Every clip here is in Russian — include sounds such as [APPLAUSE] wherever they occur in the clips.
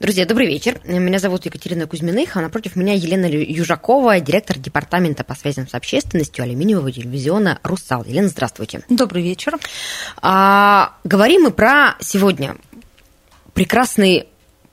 Друзья, добрый вечер. Меня зовут Екатерина Кузьминых, а напротив меня Елена Южакова, директор департамента по связям с общественностью алюминиевого телевизиона «Русал». Елена, здравствуйте. Добрый вечер. А, говорим мы про сегодня прекрасный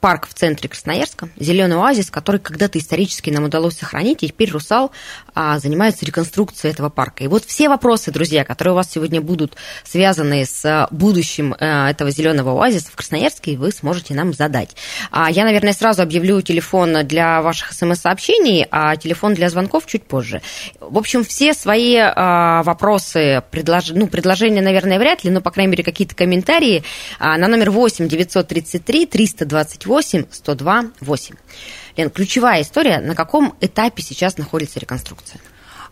парк в центре Красноярска, зеленый оазис, который когда-то исторически нам удалось сохранить, и теперь «Русал» а, занимается реконструкцией этого парка. И вот все вопросы, друзья, которые у вас сегодня будут связаны с будущим а, этого зеленого оазиса в Красноярске, вы сможете нам задать. А, я, наверное, сразу объявлю телефон для ваших смс-сообщений, а телефон для звонков чуть позже. В общем, все свои а, вопросы, предлож... ну, предложения, наверное, вряд ли, но, по крайней мере, какие-то комментарии на номер 8 933 328 102 8. Лен, ключевая история, на каком этапе сейчас находится реконструкция?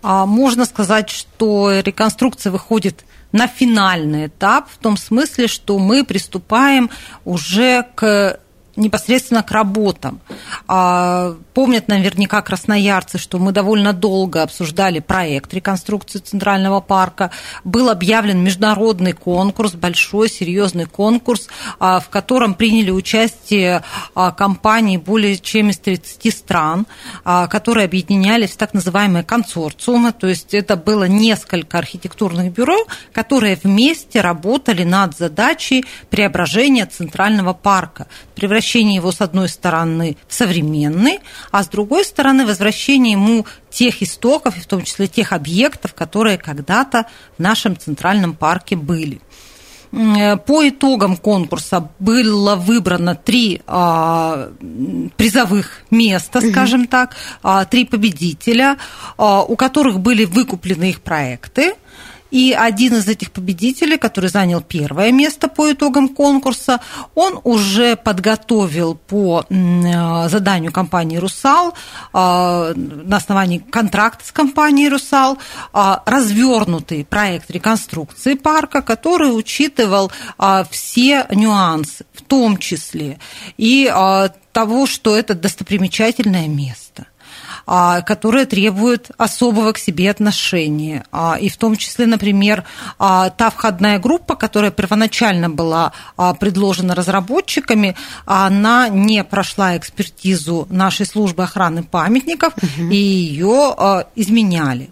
А, Можно сказать, что реконструкция выходит на финальный этап, в том смысле, что мы приступаем уже к непосредственно к работам. А, Помнят наверняка красноярцы, что мы довольно долго обсуждали проект реконструкции Центрального парка. Был объявлен международный конкурс, большой, серьезный конкурс, а, в котором приняли участие а, компании более чем из 30 стран, а, которые объединялись в так называемые консорциумы. То есть это было несколько архитектурных бюро, которые вместе работали над задачей преображения Центрального парка, превращения его, с одной стороны, в современный, а с другой стороны возвращение ему тех истоков, и в том числе тех объектов, которые когда-то в нашем центральном парке были. По итогам конкурса было выбрано три а, призовых места, скажем так, а, три победителя, а, у которых были выкуплены их проекты. И один из этих победителей, который занял первое место по итогам конкурса, он уже подготовил по э, заданию компании «Русал» э, на основании контракта с компанией «Русал» э, развернутый проект реконструкции парка, который учитывал все нюансы, в том числе и того, что это достопримечательное место а, которые требуют особого к себе отношения. А, и в том числе, например, а, та входная группа, которая первоначально была предложена разработчиками, она не прошла экспертизу нашей службы охраны памятников, угу. и ее изменяли.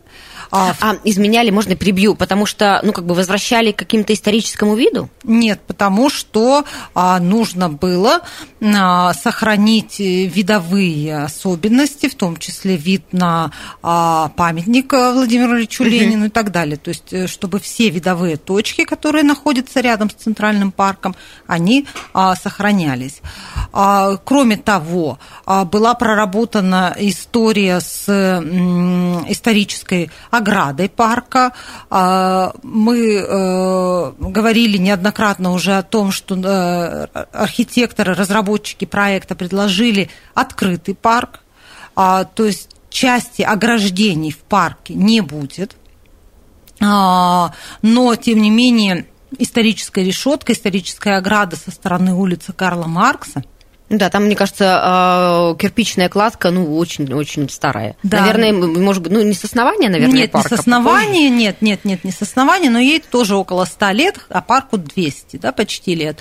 А, а изменяли, можно прибью, потому что, ну, как бы возвращали к каким-то историческому виду? Нет, потому что а, нужно было а, сохранить видовые особенности, в том числе вид на а, памятник Владимиру Ильичу Ленину и так далее. То есть, э, чтобы все видовые точки, которые находятся рядом с Центральным парком, они а, сохранялись. А, кроме того, а, была проработана история с исторической оградой парка. А, мы э, говорили неоднократно уже о том, что э, архитекторы, разработчики проекта предложили открытый парк, то есть части ограждений в парке не будет. Но, тем не менее, историческая решетка, историческая ограда со стороны улицы Карла Маркса – да, там, мне кажется, а, кирпичная кладка, ну, очень-очень старая. Да. Наверное, может быть, ну, не с основания, наверное, нет, парка. не с основания, нет, нет, нет, не с основания, но ей тоже около 100 лет, а парку 200, да, почти лет.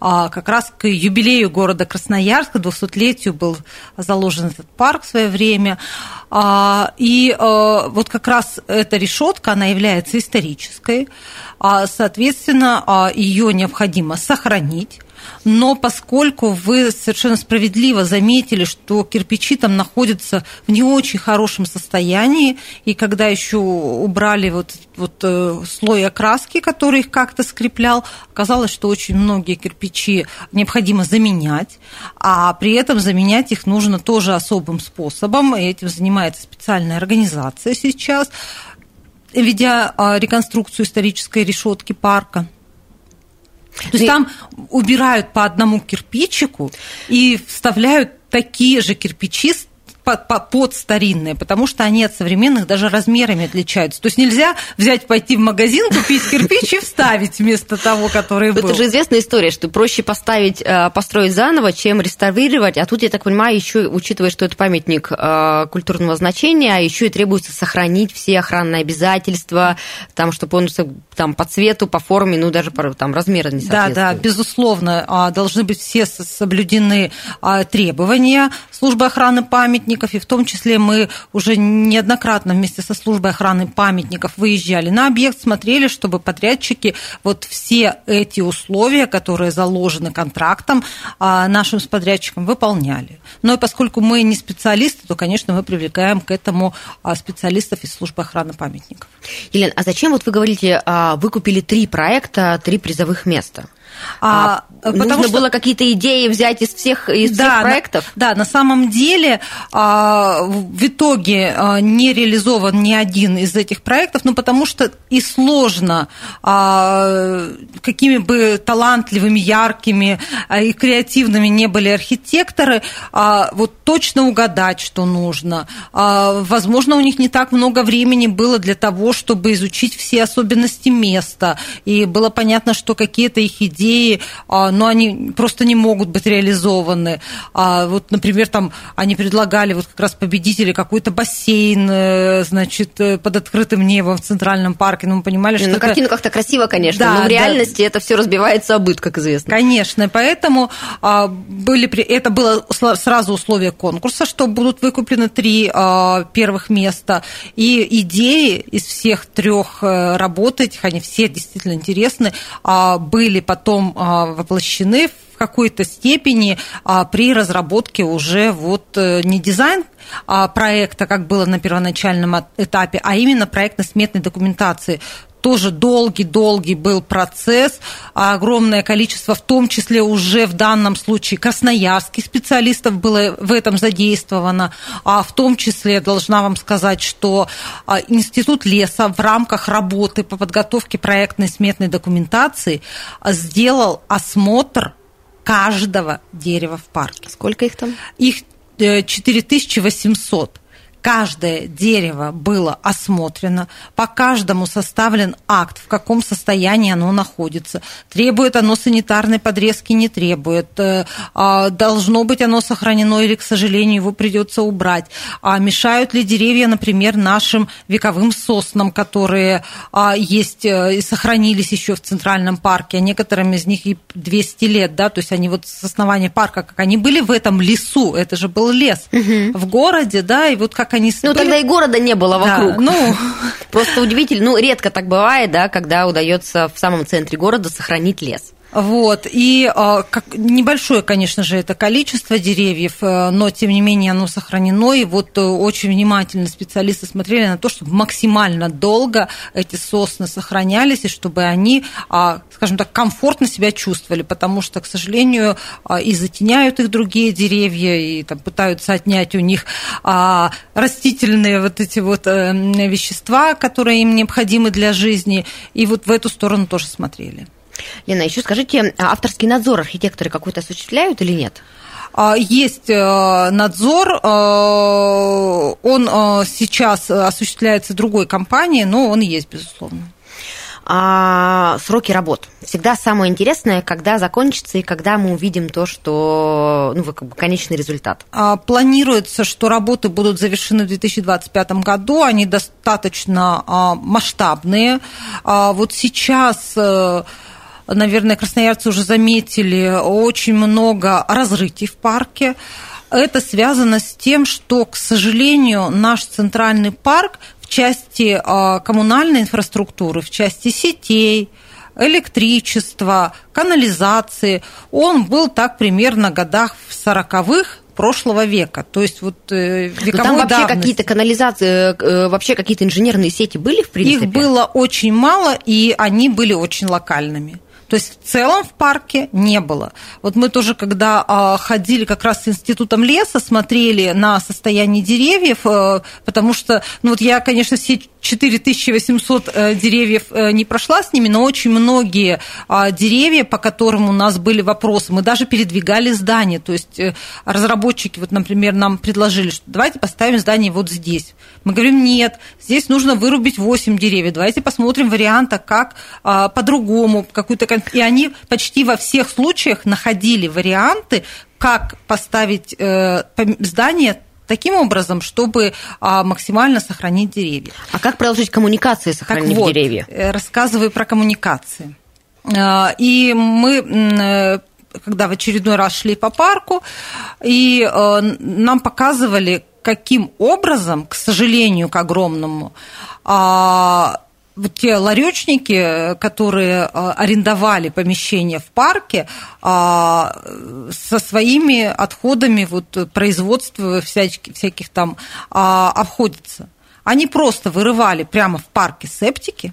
А как раз к юбилею города Красноярска, 200-летию был заложен этот парк в свое время. А, и а, вот как раз эта решетка, она является исторической, соответственно, ее необходимо сохранить но поскольку вы совершенно справедливо заметили, что кирпичи там находятся в не очень хорошем состоянии, и когда еще убрали вот, вот э, слой окраски, который их как-то скреплял, оказалось, что очень многие кирпичи необходимо заменять, а при этом заменять их нужно тоже особым способом, и этим занимается специальная организация сейчас, ведя а, реконструкцию исторической решетки парка. То есть и... там убирают по одному кирпичику и вставляют такие же кирпичи под, под старинные, потому что они от современных даже размерами отличаются. То есть нельзя взять, пойти в магазин, купить кирпич и вставить вместо того, который был. Это же известная история, что проще поставить, э, построить заново, чем реставрировать. А тут, я так понимаю, еще учитывая, что это памятник э, культурного значения, а еще и требуется сохранить все охранные обязательства, там, чтобы он там, по цвету, по форме, ну, даже по там, размеру не Да, да, безусловно, а, должны быть все соблюдены а, требования службы охраны памятников, и в том числе мы уже неоднократно вместе со службой охраны памятников выезжали на объект, смотрели, чтобы подрядчики вот все эти условия, которые заложены контрактом, а, нашим с подрядчиком выполняли. Но и поскольку мы не специалисты, то, конечно, мы привлекаем к этому специалистов из службы охраны памятников. Елена, а зачем вот вы говорите, вы купили три проекта, три призовых места? А, а нужно что... было какие-то идеи взять из всех, из да, всех проектов? На, да, на самом деле а, в итоге а, не реализован ни один из этих проектов, ну потому что и сложно, а, какими бы талантливыми, яркими а, и креативными не были архитекторы, а, вот точно угадать, что нужно. А, возможно, у них не так много времени было для того, чтобы изучить все особенности места, и было понятно, что какие-то их идеи идеи, а, но они просто не могут быть реализованы. А вот, например, там они предлагали вот как раз победители какой-то бассейн, э, значит, э, под открытым небом в Центральном парке. Ну, мы понимали, что На это... картину как-то красиво, конечно, да, но в реальности да. это все разбивается об как известно. Конечно, поэтому а, были, это было сразу условие конкурса, что будут выкуплены три первых места. И идеи из всех трех э, работ этих, они все действительно интересны, были потом потом а, воплощены в какой-то степени а, при разработке уже вот э, не дизайн а, проекта, как было на первоначальном этапе, а именно проектно-сметной документации тоже долгий-долгий был процесс, а огромное количество, в том числе уже в данном случае красноярских специалистов было в этом задействовано, а в том числе я должна вам сказать, что а, Институт леса в рамках работы по подготовке проектной сметной документации сделал осмотр каждого дерева в парке. Сколько их там? Их 4800. Каждое дерево было осмотрено, по каждому составлен акт, в каком состоянии оно находится. Требует оно санитарной подрезки, не требует. Э, а, должно быть оно сохранено или, к сожалению, его придется убрать. А мешают ли деревья, например, нашим вековым соснам, которые а, есть э, и сохранились еще в Центральном парке, а некоторым из них и 200 лет, да, то есть они вот с основания парка, как они были в этом лесу, это же был лес. Угу. В городе, да, и вот как как они... Ну, тогда и города не было вокруг. Да, ну... [LAUGHS] Просто удивительно. Ну, редко так бывает, да, когда удается в самом центре города сохранить лес. Вот, и а, как, небольшое, конечно же, это количество деревьев, э, но, тем не менее, оно сохранено, и вот э, очень внимательно специалисты смотрели на то, чтобы максимально долго эти сосны сохранялись, и чтобы они, а, скажем так, комфортно себя чувствовали, потому что, к сожалению, а, и затеняют их другие деревья, и там, пытаются отнять у них растительные вот эти вот э, вещества, которые им необходимы для жизни, и вот в эту сторону тоже смотрели. Лена, еще скажите, а авторский надзор архитекторы какой-то осуществляют или нет? А, есть э, надзор, э, он э, сейчас осуществляется другой компанией, но он есть, безусловно. А сроки работ. Всегда самое интересное, когда закончится и когда мы увидим то, что, ну, как бы конечный результат. А, планируется, что работы будут завершены в 2025 году. Они достаточно масштабные. Вот сейчас наверное, красноярцы уже заметили, очень много разрытий в парке. Это связано с тем, что, к сожалению, наш центральный парк в части а, коммунальной инфраструктуры, в части сетей, электричества, канализации, он был так примерно в годах в 40-х, прошлого века. То есть вот э, вековой там вообще какие-то канализации, э, вообще какие-то инженерные сети были, в принципе? Их было очень мало, и они были очень локальными. То есть в целом в парке не было. Вот мы тоже, когда а, ходили как раз с институтом леса, смотрели на состояние деревьев, э, потому что, ну вот я, конечно, все 4800 э, деревьев э, не прошла с ними, но очень многие а, деревья, по которым у нас были вопросы, мы даже передвигали здание. То есть разработчики, вот, например, нам предложили, что давайте поставим здание вот здесь. Мы говорим, нет, здесь нужно вырубить 8 деревьев. Давайте посмотрим варианта, как а, по-другому, какую-то и они почти во всех случаях находили варианты, как поставить э, здание таким образом, чтобы а, максимально сохранить деревья. А как продолжить коммуникации, сохранив так вот, деревья? Э, рассказываю про коммуникации. А, и мы э, когда в очередной раз шли по парку, и э, нам показывали, каким образом, к сожалению, к огромному, а, вот те ларечники, которые а, арендовали помещение в парке, а, со своими отходами вот, производства всяких, всяких там а, обходятся. Они просто вырывали прямо в парке септики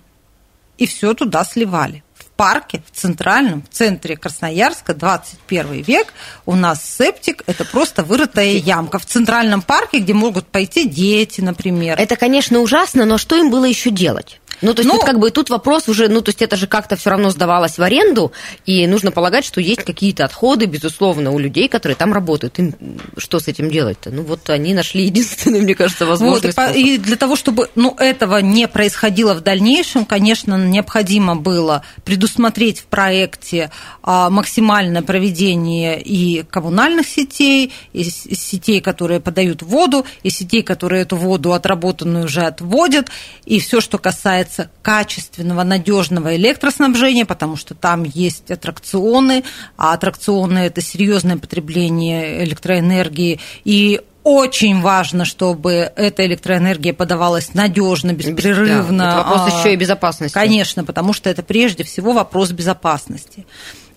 и все туда сливали парке, в центральном, в центре Красноярска, 21 век, у нас септик – это просто вырытая ямка. В центральном парке, где могут пойти дети, например. Это, конечно, ужасно, но что им было еще делать? Ну, то есть, ну, тут как бы тут вопрос уже, ну, то есть, это же как-то все равно сдавалось в аренду, и нужно полагать, что есть какие-то отходы, безусловно, у людей, которые там работают. Им что с этим делать-то? Ну, вот они нашли единственный, мне кажется, возможный вот, и, и для того, чтобы ну, этого не происходило в дальнейшем, конечно, необходимо было предусмотреть в проекте а, максимальное проведение и коммунальных сетей, и сетей, которые подают воду, и сетей, которые эту воду отработанную уже отводят, и все, что касается касается качественного, надежного электроснабжения, потому что там есть аттракционы, а аттракционы – это серьезное потребление электроэнергии, и очень важно, чтобы эта электроэнергия подавалась надежно, беспрерывно. Да, это вопрос а, еще и безопасности. Конечно, потому что это прежде всего вопрос безопасности.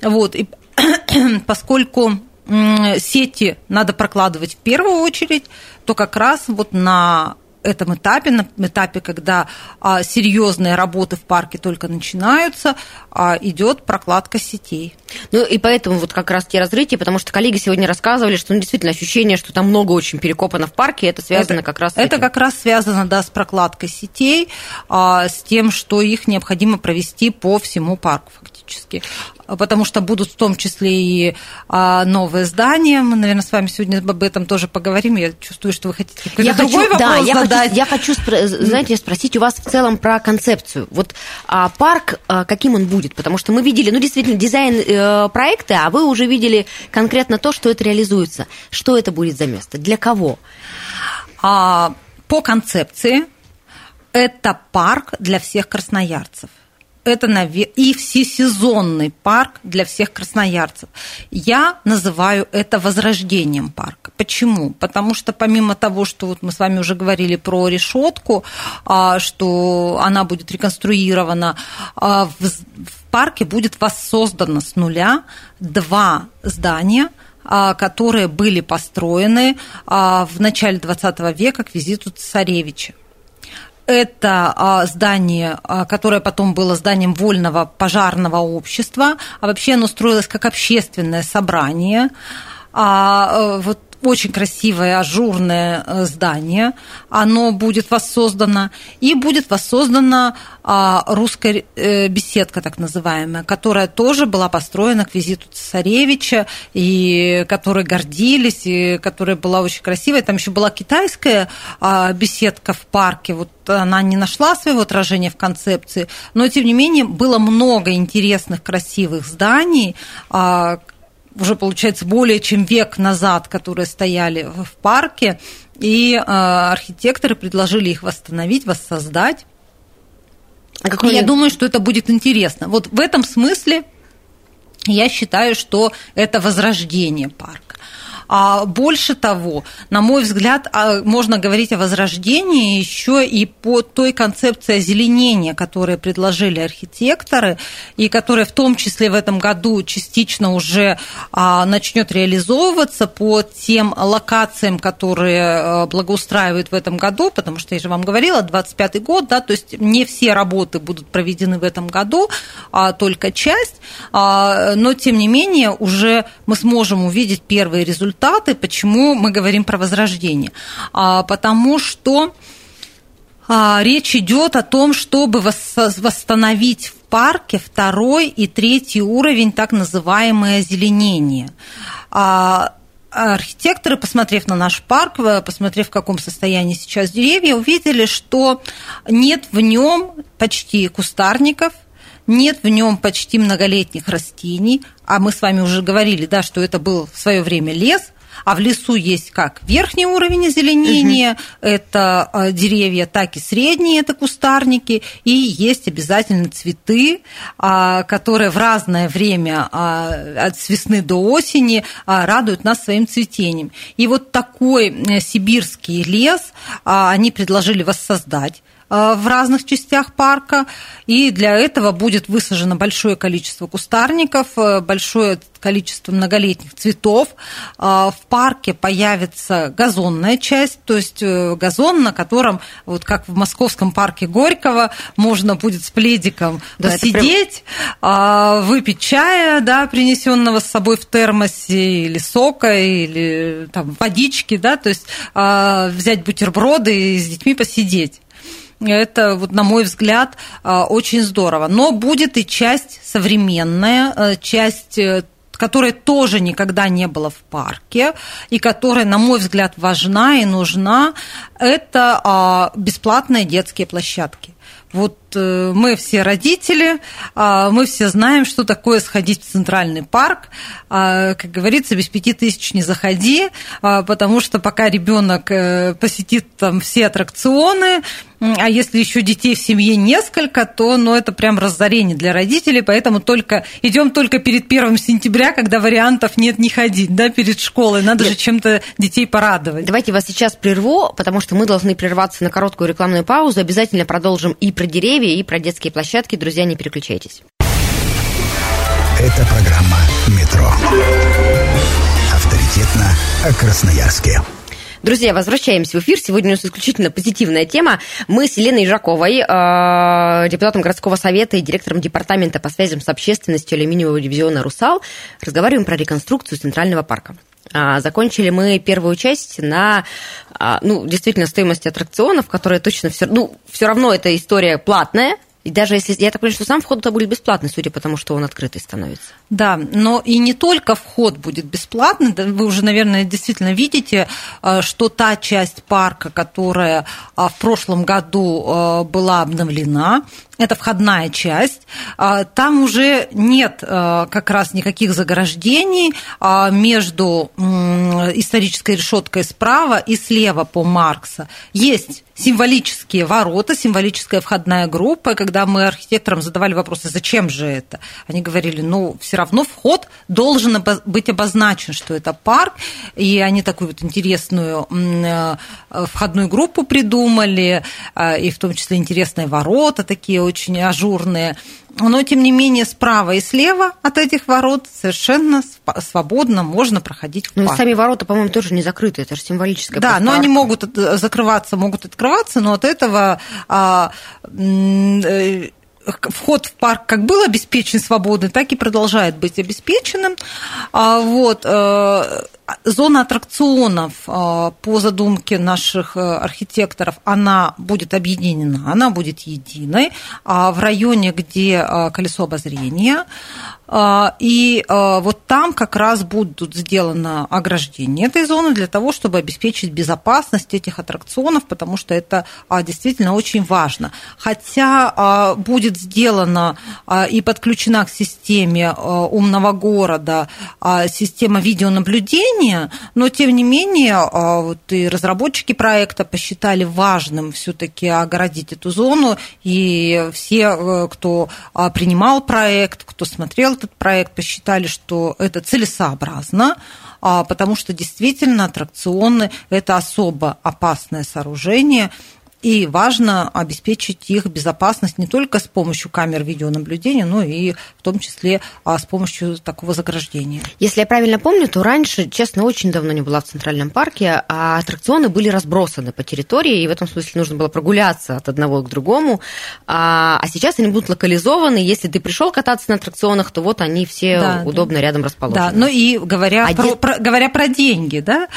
Вот, и [CLEARS THROAT] поскольку сети надо прокладывать в первую очередь, то как раз вот на этом этапе, на этапе, когда а, серьезные работы в парке только начинаются, а, идет прокладка сетей. Ну и поэтому вот как раз те разрытия, потому что коллеги сегодня рассказывали, что ну, действительно ощущение, что там много очень перекопано в парке, это связано это, как раз с Это этим. как раз связано, да, с прокладкой сетей, а, с тем, что их необходимо провести по всему парку фактически потому что будут в том числе и а, новые здания. Мы, наверное, с вами сегодня об этом тоже поговорим. Я чувствую, что вы хотите какой-то я другой хочу, вопрос да, задать. Я хочу, я хочу, знаете, спросить у вас в целом про концепцию. Вот а, парк, а, каким он будет? Потому что мы видели, ну, действительно, дизайн э, проекта, а вы уже видели конкретно то, что это реализуется. Что это будет за место? Для кого? А, по концепции это парк для всех красноярцев это и всесезонный парк для всех красноярцев. Я называю это возрождением парка. Почему? Потому что помимо того, что вот мы с вами уже говорили про решетку, а, что она будет реконструирована, а, в парке будет воссоздано с нуля два здания, а, которые были построены в начале 20 века к визиту царевича. Это а, здание, а, которое потом было зданием вольного пожарного общества, а вообще оно строилось как общественное собрание. А, э, вот очень красивое, ажурное э, здание. Оно будет воссоздано. И будет воссоздана а, русская э, беседка, так называемая, которая тоже была построена к визиту цесаревича, и которой гордились, и которая была очень красивая. Там еще была китайская а, беседка в парке. Вот она не нашла своего отражения в концепции, но тем не менее было много интересных, красивых зданий, а, уже, получается, более чем век назад, которые стояли в парке, и э, архитекторы предложили их восстановить, воссоздать. А и я думаю, что это будет интересно. Вот в этом смысле я считаю, что это возрождение парка. А больше того, на мой взгляд, а, можно говорить о возрождении еще и по той концепции озеленения, которую предложили архитекторы, и которая в том числе в этом году частично уже а, начнет реализовываться по тем локациям, которые а, благоустраивают в этом году, потому что я же вам говорила, 25 год, да, то есть не все работы будут проведены в этом году, а только часть, но тем не менее уже мы сможем увидеть первые результаты. Почему мы говорим про возрождение? Потому что речь идет о том, чтобы восстановить в парке второй и третий уровень так называемое озеленение. Архитекторы, посмотрев на наш парк, посмотрев, в каком состоянии сейчас деревья, увидели, что нет в нем почти кустарников, нет в нем почти многолетних растений, а мы с вами уже говорили, да, что это был в свое время лес, а в лесу есть как верхний уровень озеленения, угу. это э, деревья, так и средние, это кустарники, и есть обязательно цветы, а, которые в разное время а, от весны до осени а, радуют нас своим цветением. И вот такой э, сибирский лес они предложили воссоздать в разных частях парка, и для этого будет высажено большое количество кустарников, э, большое количество многолетних цветов. Э, в парке появится газонная часть, то есть газон, на котором, вот как в московском парке Горького, можно будет с пледиком да, посидеть, прям... выпить чая, да, принесенного с собой в термосе, или сока, или там, водички, да, то есть взять бутерброды и с детьми посидеть. Это, вот, на мой взгляд, а, очень здорово. Но будет и часть современная, э, часть э, которая тоже никогда не была в парке и которая, на мой взгляд, важна и нужна, это а, бесплатные детские площадки. Вот мы все родители, а, мы все знаем, что такое сходить в центральный парк. А, как говорится, без пяти тысяч не заходи, а, потому что пока ребенок э, посетит там все аттракционы, а если еще детей в семье несколько, то ну, это прям разорение для родителей, поэтому только идем только перед первым сентября, когда вариантов нет не ходить, да, перед школой. Надо нет. же чем-то детей порадовать. Давайте вас сейчас прерву, потому что мы должны прерваться на короткую рекламную паузу. Обязательно продолжим и про деревья, и про детские площадки. Друзья, не переключайтесь. Это программа «Метро». Авторитетно о Красноярске. Друзья, возвращаемся в эфир. Сегодня у нас исключительно позитивная тема. Мы с Еленой Жаковой, э, депутатом городского совета и директором департамента по связям с общественностью алюминиевого дивизиона «Русал», разговариваем про реконструкцию Центрального парка. А, закончили мы первую часть на, а, ну, действительно, стоимости аттракционов, которая точно все, ну, все равно эта история платная, и даже если, я так понимаю, что сам вход туда будет бесплатный, судя по тому, что он открытый становится. Да, но и не только вход будет бесплатный, вы уже, наверное, действительно видите, э, что та часть парка, которая в прошлом году была обновлена, это входная часть. Там уже нет как раз никаких заграждений между исторической решеткой справа и слева по Маркса. Есть символические ворота, символическая входная группа. Когда мы архитекторам задавали вопросы, зачем же это, они говорили, ну, все равно вход должен быть обозначен, что это парк, и они такую вот интересную э, входную группу придумали, и в том числе интересные ворота такие очень ажурные. Но, тем не менее, справа и слева от этих ворот совершенно свободно можно проходить в парк. Ну, сами ворота, по-моему, тоже не закрыты, это же символическое Да, но они могут закрываться, могут открываться, но от этого а, э, вход в парк как был обеспечен свободный, так и продолжает быть обеспеченным. А, вот. Э, зона аттракционов э, по задумке наших э, архитекторов, она будет объединена, она будет единой а в районе, где колесо обозрения, и а, вот там как раз будут сделано ограждение этой зоны для того, чтобы обеспечить безопасность этих аттракционов, потому что это а, действительно очень важно. Хотя будет сделана и подключена к системе умного города система видеонаблюдения, но тем не менее а, вот и разработчики проекта посчитали важным все-таки огородить эту зону, и все, э, кто а, принимал проект, кто смотрел этот проект, посчитали, что это целесообразно, а, потому что действительно аттракционы – это особо опасное сооружение, и важно обеспечить их безопасность не только с помощью камер видеонаблюдения, но и в том числе а, с помощью такого заграждения. Если я правильно помню, то раньше, честно, очень давно не была в Центральном парке, а аттракционы были разбросаны по территории, и в этом смысле нужно было прогуляться от одного к другому. А, а сейчас они будут локализованы. Если ты пришел кататься на аттракционах, то вот они все да, удобно да. рядом расположены. Да, ну и говоря, а про, де... про, говоря про деньги, да,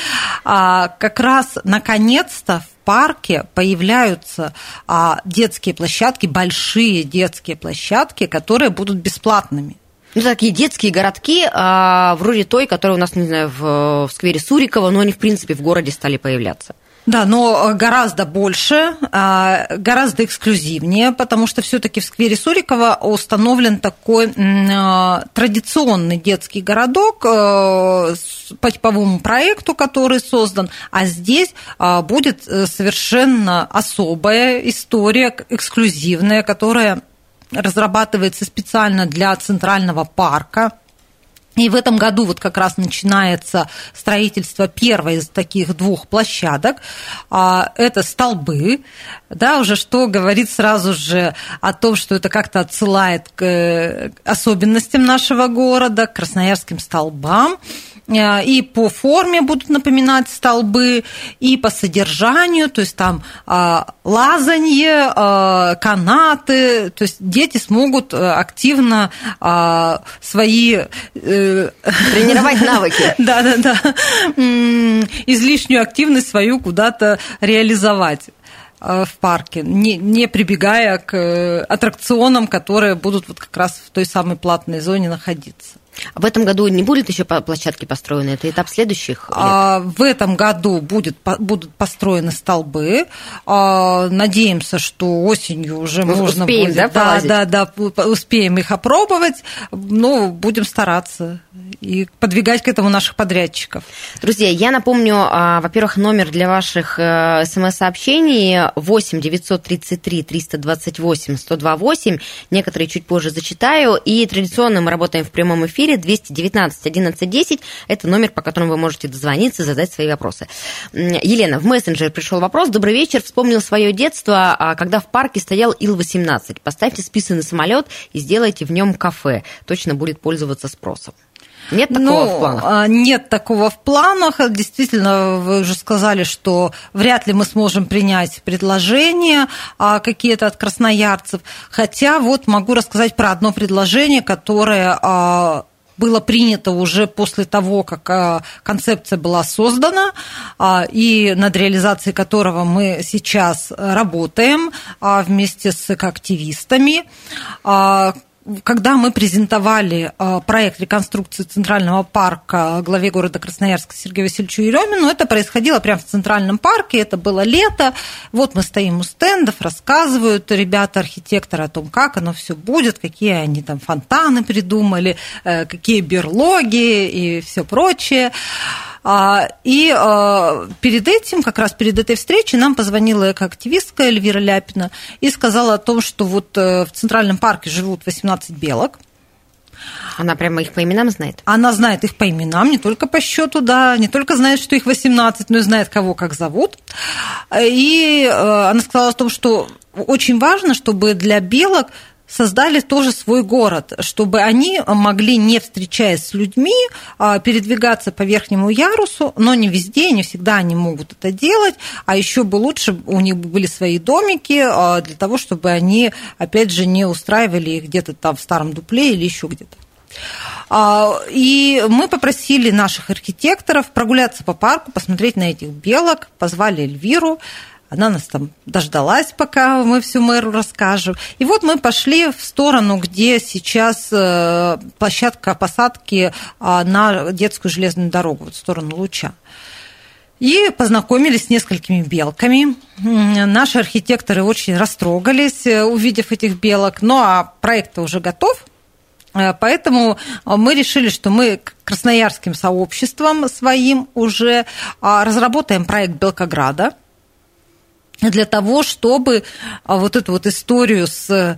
а, как раз наконец-то парке появляются а, детские площадки, большие детские площадки, которые будут бесплатными. Ну, такие детские городки, а, вроде той, которая у нас, не знаю, в, в сквере Сурикова, но они, в принципе, в городе стали появляться. Да, но э, гораздо больше, а, гораздо эксклюзивнее, потому что все-таки в сквере Сурикова установлен такой а, традиционный детский городок э, по типовому проекту, который создан, а здесь а, будет э, совершенно особая история, эксклюзивная, которая разрабатывается специально для Центрального парка и в этом году вот как раз начинается строительство первой из таких двух площадок. А, это столбы, да, уже что говорит сразу же о том, что это как-то отсылает к особенностям нашего города, к красноярским столбам. Э, и по форме будут напоминать столбы, и по содержанию, то есть там а, лазанье, а, канаты, то есть дети смогут э, активно а, свои... Э, Тренировать [LAUGHS] навыки. Да-да-да. Излишнюю активность свою куда-то реализовать в парке, не, не прибегая к аттракционам, которые будут вот как раз в той самой платной зоне находиться. В этом году не будет еще площадки построены? Это этап следующих лет? А, в этом году будет, будут построены столбы. А, надеемся, что осенью уже Мы можно успеем, будет... Да, да, да, да, успеем их опробовать. Но будем стараться и подвигать к этому наших подрядчиков. Друзья, я напомню, а, во-первых, номер для ваших э, смс-сообщений 8 933 328 128. Некоторые чуть позже зачитаю. И традиционно мы работаем в прямом эфире эфире 219 11 10. Это номер, по которому вы можете дозвониться, задать свои вопросы. Елена, в мессенджер пришел вопрос. Добрый вечер. Вспомнил свое детство, а, когда в парке стоял Ил-18. Поставьте списанный самолет и сделайте в нем кафе. Точно будет пользоваться спросом. Нет такого ну, в планах? А, нет такого в планах. Действительно, вы уже сказали, что вряд ли мы сможем принять предложения а, какие-то от красноярцев. Хотя вот могу рассказать про одно предложение, которое было принято уже после того, как а, концепция была создана, а, и над реализацией которого мы сейчас работаем а, вместе с активистами когда мы презентовали а, проект реконструкции Центрального парка главе города Красноярска Сергею Васильевичу Еремину, это происходило прямо в Центральном парке, это было лето. Вот мы стоим у стендов, рассказывают ребята, архитекторы о том, как оно все будет, какие они там фонтаны придумали, э, какие берлоги и все прочее. А, и а, перед этим, как раз перед этой встречей, нам позвонила экоактивистка Эльвира Ляпина и сказала о том, что вот э, в Центральном парке живут 18 белок, она прямо их по именам знает? Она знает их по именам, не только по счету, да, не только знает, что их 18, но и знает, кого как зовут. И э, она сказала о том, что очень важно, чтобы для белок создали тоже свой город, чтобы они могли, не встречаясь с людьми, а, передвигаться по верхнему ярусу, но не везде, не всегда они могут это делать, а еще бы лучше у них были свои домики а, для того, чтобы они, опять же, не устраивали их где-то там в старом дупле или еще где-то. А, и мы попросили наших архитекторов прогуляться по парку, посмотреть на этих белок, позвали Эльвиру, она нас там дождалась, пока мы всю мэру расскажем. И вот мы пошли в сторону, где сейчас э, площадка посадки а, на детскую железную дорогу, вот в сторону Луча. И познакомились с несколькими белками. Наши архитекторы очень растрогались, э, увидев этих белок. Ну а проект уже готов. Э, Поэтому э, мы решили, что мы красноярским сообществом своим уже а, разработаем проект Белкограда для того, чтобы а, вот эту вот историю с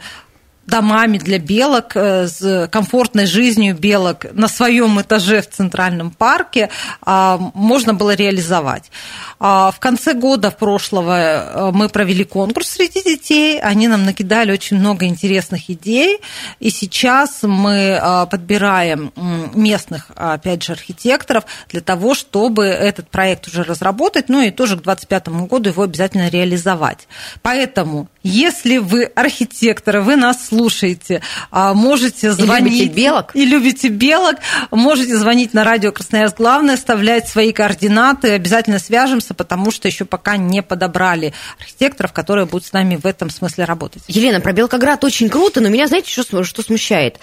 домами для белок, э, с комфортной жизнью белок на своем этаже в Центральном парке а, можно было реализовать. А, В конце года прошлого э, мы провели конкурс среди детей, они нам накидали очень много интересных идей, и сейчас мы а, подбираем местных, опять же, архитекторов для того, чтобы этот проект уже разработать, ну и тоже к 2025 году его обязательно реализовать. Поэтому, если вы архитектор, вы нас слушаете, а, можете звонить... любите белок. И любите белок, можете звонить на радио Красноярск. Главное, оставлять свои координаты, обязательно свяжемся, потому что еще пока не подобрали архитекторов, которые будут с нами в этом смысле работать. Елена, про Белкоград очень круто, но меня, знаете, что, что смущает?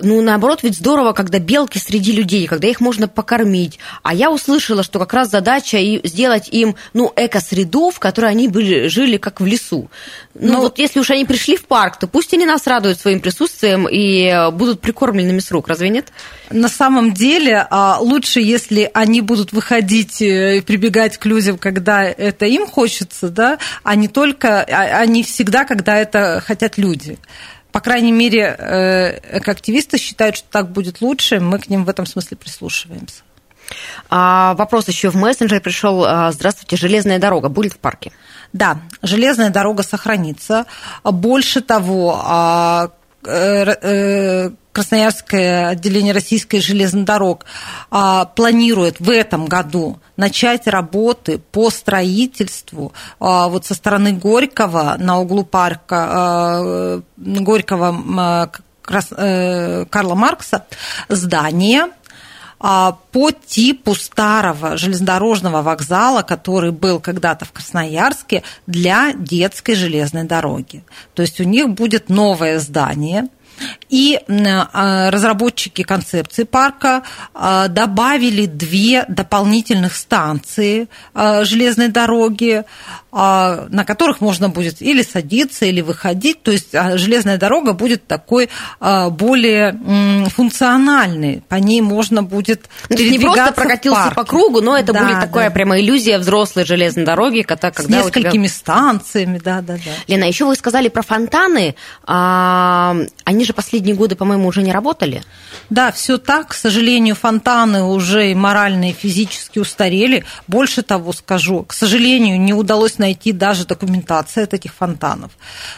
Ну, наоборот, ведь здорово, когда белки среди людей, когда их можно покормить. А я услышала, что как раз задача и сделать им, ну, эко-среду, в которой они были, жили как в лесу. Ну, Ну, вот если уж они пришли в парк, то пусть они нас радуют своим присутствием и э, будут прикормленными с рук, разве нет? На самом деле а, лучше, если они будут выходить э, и прибегать к людям, когда это им хочется, да, а не только, а не всегда, когда это хотят люди. По крайней мере, э, экоактивисты считают, что так будет лучше, мы к ним в этом смысле прислушиваемся. А, вопрос еще в мессенджере пришел. А, Здравствуйте, железная дорога будет в парке? Да, железная дорога сохранится. Больше того, а, Красноярское отделение Российской железных дорог а, планирует в этом году начать работы по строительству а, вот со стороны Горького на углу парка а, Горького э, Карла Маркса здание. а, по типу старого железнодорожного вокзала, который был когда-то в Красноярске для детской железной дороги. То есть у них будет новое здание. И а, разработчики концепции парка а, добавили две дополнительных станции а, железной дороги, а, на которых можно будет или садиться, или выходить. То есть а, железная дорога будет такой а, более функциональной. По ней можно будет то есть не просто передвигаться прокатился по кругу, но это Да, будет такая да. прямо иллюзия взрослой железной дороги, когда, С когда у тебя- несколькими станциями, да, да, да. Лена, еще вы сказали про фонтаны. А, они же последние годы, по-моему, уже не работали. Да, все так. К сожалению, фонтаны уже и морально, и физически устарели. Больше того скажу, к сожалению, не удалось найти даже документации от этих фонтанов.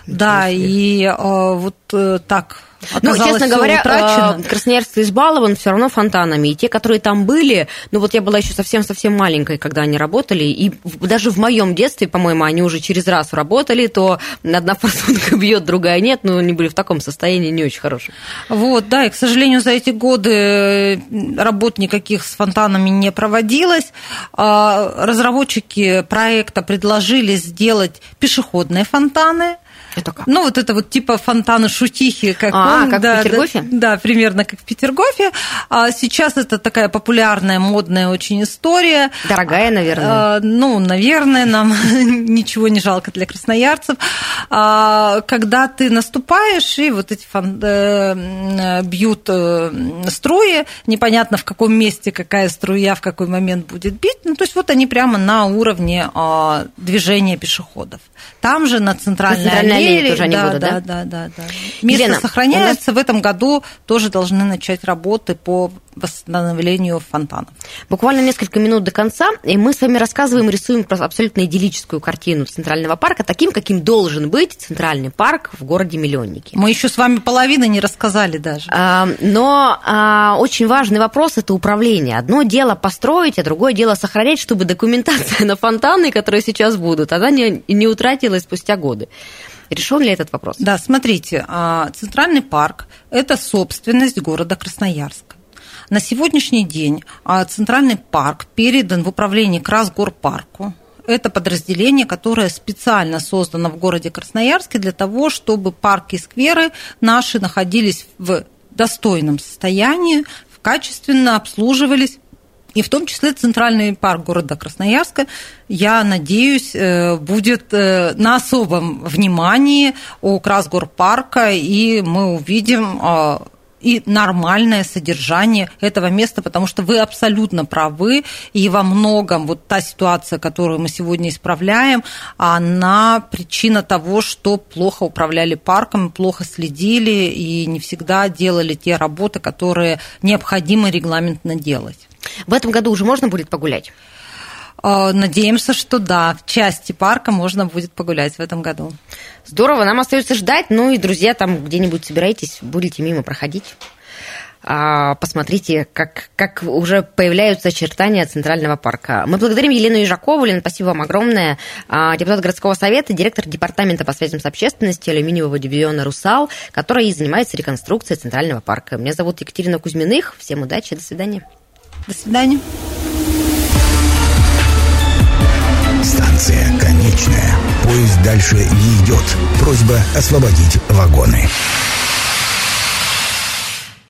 Да, и э, вот э, так Ну, честно говоря, утрачено. э, Красноярск избалован все равно фонтанами. И те, которые там были, ну вот я была еще совсем-совсем маленькой, когда они работали, и даже в моем детстве, по-моему, они уже через раз работали, то одна [LAUGHS] форсунка бьет, другая нет, но они были в таком состоянии не очень хорошем. Вот, да, и, к сожалению, за эти годы э, работ никаких с фонтанами не проводилось. А, Разработчики проекта предложили сделать пешеходные фонтаны. Это как? Ну, вот это вот типа фонтаны шутихи, как, А, он, как в да, Петергофе? Да, да, примерно как в Петергофе. А сейчас это такая популярная, модная очень история. Дорогая, наверное. А, Ну, наверное, нам [LAUGHS] ничего не жалко для красноярцев. А, Когда ты наступаешь, и вот эти фон- э, бьют э, струи, непонятно в каком месте какая струя в какой момент будет бить. Ну, то есть вот они прямо на уровне а, движения пешеходов. Там же на центральной, На центральной аллее аллее, тоже они да, будут, да? да, да, да, да. Место Елена, сохраняется. В этом году тоже должны начать работы по восстановлению фонтанов. Буквально несколько минут до конца, и мы с вами рассказываем, рисуем просто абсолютно идиллическую картину Центрального парка, таким, каким должен быть Центральный парк в городе-миллионнике. Мы еще с вами половины не рассказали даже. А, Но а, очень важный вопрос – это управление. Одно дело построить, а другое дело сохранять, чтобы документация [LAUGHS] на фонтаны, которые сейчас будут, она не, не утратилась спустя годы. Решен ли этот вопрос? Да, смотрите, а, Центральный парк – это собственность города Красноярска. На сегодняшний день а, Центральный парк передан в управление Красгорпарку. Это подразделение, которое специально создано в городе Красноярске для того, чтобы парки и скверы наши находились в достойном состоянии, качественно обслуживались и в том числе Центральный парк города Красноярска, я надеюсь, э, будет э, на особом внимании у Красгорпарка, и мы увидим э, и нормальное содержание этого места, потому что вы абсолютно правы, и во многом вот та ситуация, которую мы сегодня исправляем, она причина того, что плохо управляли парком, плохо следили и не всегда делали те работы, которые необходимо регламентно делать. В этом году уже можно будет погулять? А, надеемся, что да, в части парка можно будет погулять в этом году. Здорово, нам остается ждать. Ну и, друзья, там где-нибудь собираетесь, будете мимо проходить. А, посмотрите, как, как уже появляются очертания Центрального парка. Мы благодарим Елену Ежакову. Лена, спасибо вам огромное. А, депутат городского совета, директор департамента по связям с общественностью алюминиевого дивизиона «Русал», который занимается реконструкцией Центрального парка. Меня зовут Екатерина Кузьминых. Всем удачи, до свидания. До свидания. Станция конечная. Поезд дальше не идет. Просьба освободить вагоны.